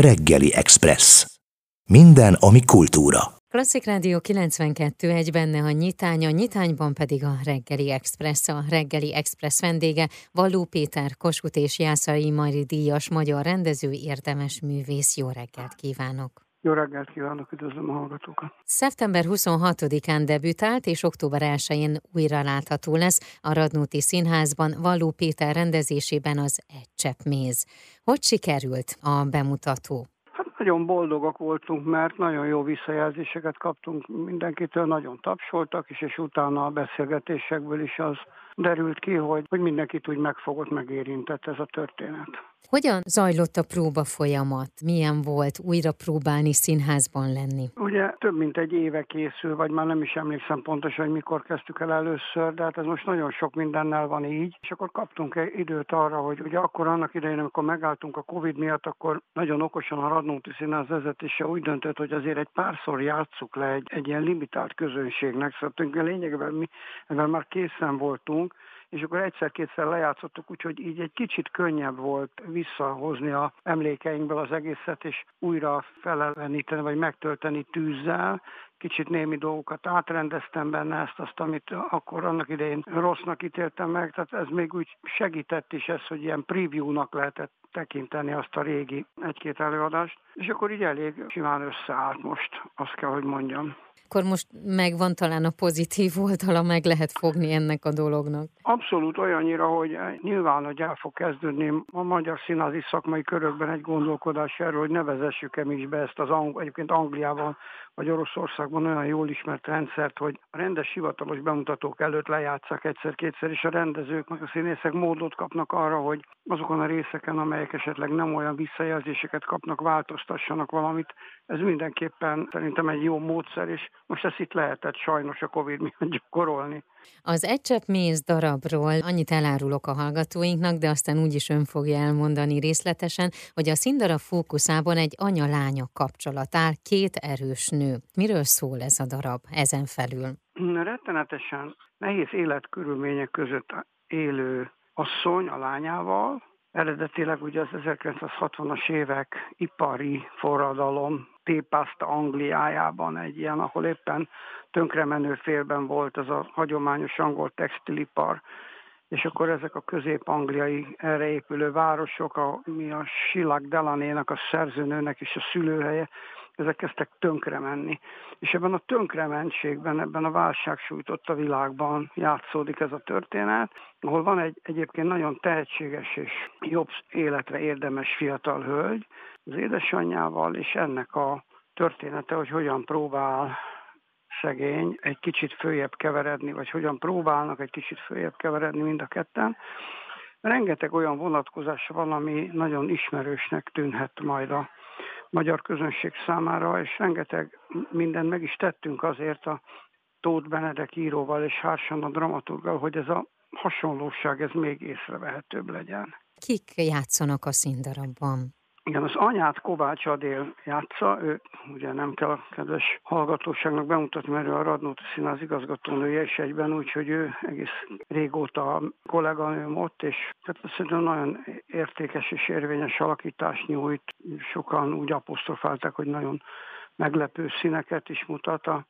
Reggeli Express. Minden, ami kultúra. Klasszik Rádió 92 egy benne a nyitány, a nyitányban pedig a Reggeli Express, a Reggeli Express vendége, Valló Péter, Kossuth és Jászai Mari díjas magyar rendező, érdemes művész. Jó reggelt kívánok! Jó reggelt kívánok, üdvözlöm a hallgatókat! Szeptember 26-án debütált, és október 1-én újra látható lesz a Radnóti Színházban Valló Péter rendezésében az Egy csepp méz. Hogy sikerült a bemutató? Hát nagyon boldogak voltunk, mert nagyon jó visszajelzéseket kaptunk mindenkitől, nagyon tapsoltak is, és utána a beszélgetésekből is az derült ki, hogy, hogy mindenkit úgy megfogott, megérintett ez a történet. Hogyan zajlott a próba folyamat? Milyen volt újra próbálni színházban lenni? Ugye több mint egy éve készül, vagy már nem is emlékszem pontosan, hogy mikor kezdtük el először, de hát ez most nagyon sok mindennel van így, és akkor kaptunk egy időt arra, hogy ugye akkor annak idején, amikor megálltunk a Covid miatt, akkor nagyon okosan a Radnóti Színház vezetése úgy döntött, hogy azért egy párszor játsszuk le egy, egy ilyen limitált közönségnek, szóval lényegében mi ezzel már készen voltunk, és akkor egyszer-kétszer lejátszottuk, úgyhogy így egy kicsit könnyebb volt visszahozni a emlékeinkből az egészet, és újra feleleníteni, vagy megtölteni tűzzel, kicsit némi dolgokat átrendeztem benne ezt, azt, amit akkor annak idején rossznak ítéltem meg, tehát ez még úgy segített is ez, hogy ilyen preview-nak lehetett tekinteni azt a régi egy-két előadást, és akkor így elég simán összeállt most, azt kell, hogy mondjam. Akkor most megvan talán a pozitív oldala, meg lehet fogni ennek a dolognak. Abszolút olyannyira, hogy nyilván, hogy el fog kezdődni. A magyar színházi szakmai körökben egy gondolkodás erről, hogy nevezessük-e mi is be ezt az egyébként Angliában vagy Oroszországban olyan jól ismert rendszert, hogy a rendes hivatalos bemutatók előtt lejátszák egyszer-kétszer, és a rendezők, meg a színészek módot kapnak arra, hogy azokon a részeken, amelyek esetleg nem olyan visszajelzéseket kapnak, változtassanak valamit. Ez mindenképpen szerintem egy jó módszer, és most ezt itt lehetett sajnos a Covid miatt gyakorolni. Az Egy csepp méz darabról annyit elárulok a hallgatóinknak, de aztán úgyis ön fogja elmondani részletesen, hogy a színdarab fókuszában egy anya-lánya kapcsolat áll, két erős nő. Miről szól ez a darab ezen felül? Rettenetesen nehéz életkörülmények között élő asszony a lányával, Eredetileg ugye az 1960-as évek ipari forradalom tépázta Angliájában egy ilyen, ahol éppen tönkremenő félben volt az a hagyományos angol textilipar, és akkor ezek a közép-angliai erre épülő városok, a, mi a Silag Delanének, a szerzőnőnek és a szülőhelye, ezek kezdtek tönkre menni. És ebben a tönkrementségben, ebben a válság sújtotta világban játszódik ez a történet, ahol van egy egyébként nagyon tehetséges és jobb életre érdemes fiatal hölgy, az édesanyjával, és ennek a története, hogy hogyan próbál szegény egy kicsit följebb keveredni, vagy hogyan próbálnak egy kicsit följebb keveredni mind a ketten. Rengeteg olyan vonatkozása van, ami nagyon ismerősnek tűnhet majd a magyar közönség számára, és rengeteg mindent meg is tettünk azért a Tóth Benedek íróval és Hársan a dramaturgal, hogy ez a hasonlóság ez még észrevehetőbb legyen. Kik játszanak a színdarabban? Igen, az anyát Kovács Adél játsza, ő ugye nem kell a kedves hallgatóságnak bemutatni, mert ő a Radnóti Színház igazgatónője is egyben, úgyhogy ő egész régóta a kolléganőm ott, és tehát szerintem nagyon értékes és érvényes alakítást nyújt. Sokan úgy apostrofálták, hogy nagyon meglepő színeket is mutat a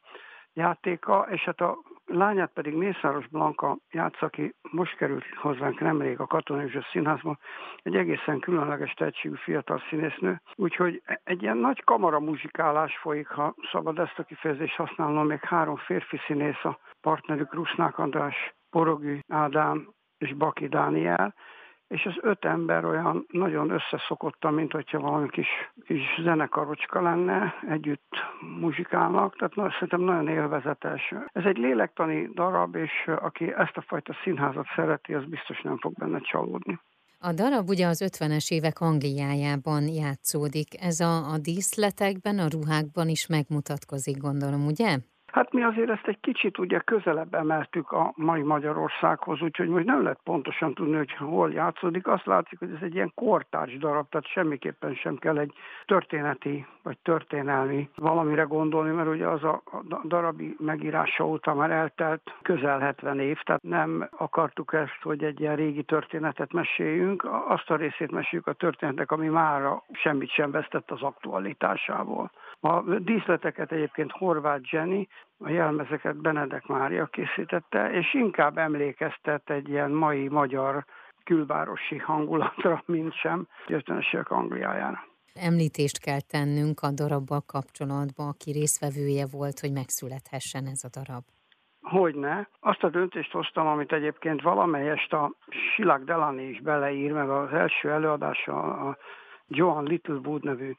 játéka, és hát a lányát pedig Mészáros Blanka játsz, aki most került hozzánk nemrég a Katona József Színházban, egy egészen különleges tehetségű fiatal színésznő, úgyhogy egy ilyen nagy kamara muzsikálás folyik, ha szabad ezt a kifejezést használnom, még három férfi színész, a partnerük Rusznák András, Porogű Ádám és Baki Dániel, és az öt ember olyan nagyon összeszokottan, mint hogyha valami kis, kis zenekarocska lenne, együtt muzsikálnak, tehát na, szerintem nagyon élvezetes. Ez egy lélektani darab, és aki ezt a fajta színházat szereti, az biztos nem fog benne csalódni. A darab ugye az 50-es évek Angliájában játszódik. Ez a, a díszletekben, a ruhákban is megmutatkozik, gondolom, ugye? Hát mi azért ezt egy kicsit ugye közelebb emeltük a mai Magyarországhoz, úgyhogy most nem lehet pontosan tudni, hogy hol játszódik. Azt látszik, hogy ez egy ilyen kortárs darab, tehát semmiképpen sem kell egy történeti vagy történelmi valamire gondolni, mert ugye az a darabi megírása óta már eltelt közel 70 év, tehát nem akartuk ezt, hogy egy ilyen régi történetet meséljünk, azt a részét meséljük a történetnek, ami már semmit sem vesztett az aktualitásából. A díszleteket egyébként Horváth Jenny, a jelmezeket Benedek Mária készítette, és inkább emlékeztet egy ilyen mai magyar külvárosi hangulatra, mint sem 50-es Angliájára. Említést kell tennünk a darabbal kapcsolatban, aki részvevője volt, hogy megszülethessen ez a darab. Hogyne. Azt a döntést hoztam, amit egyébként valamelyest a Silag Delani is beleír, meg az első előadása a Johan Littlewood nevű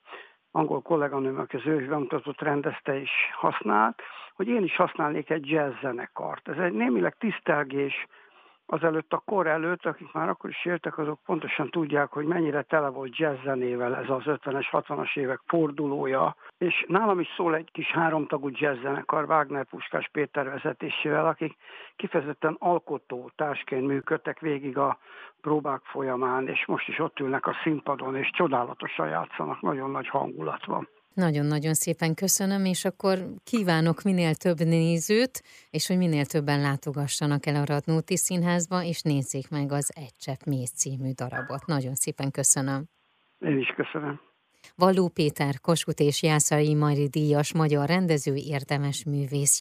angol kolléganőm, aki az ő bemutatót rendezte és használt, hogy én is használnék egy jazz zenekart. Ez egy némileg tisztelgés azelőtt a kor előtt, akik már akkor is éltek, azok pontosan tudják, hogy mennyire tele volt jazzzenével ez az 50-es, 60-as évek fordulója, és nálam is szól egy kis háromtagú jazzzenekar Wagner Puskás Péter vezetésével, akik kifejezetten alkotó társként működtek végig a próbák folyamán, és most is ott ülnek a színpadon, és csodálatosan játszanak, nagyon nagy hangulat van. Nagyon-nagyon szépen köszönöm, és akkor kívánok minél több nézőt, és hogy minél többen látogassanak el a Radnóti Színházba, és nézzék meg az Egy Csepp Mész című darabot. Nagyon szépen köszönöm. Én is köszönöm. Valló Péter, Kossuth és Jászai Mari díjas magyar rendező, érdemes művész